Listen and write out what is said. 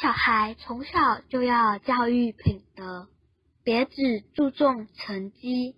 小孩从小就要教育品德别只注重成绩。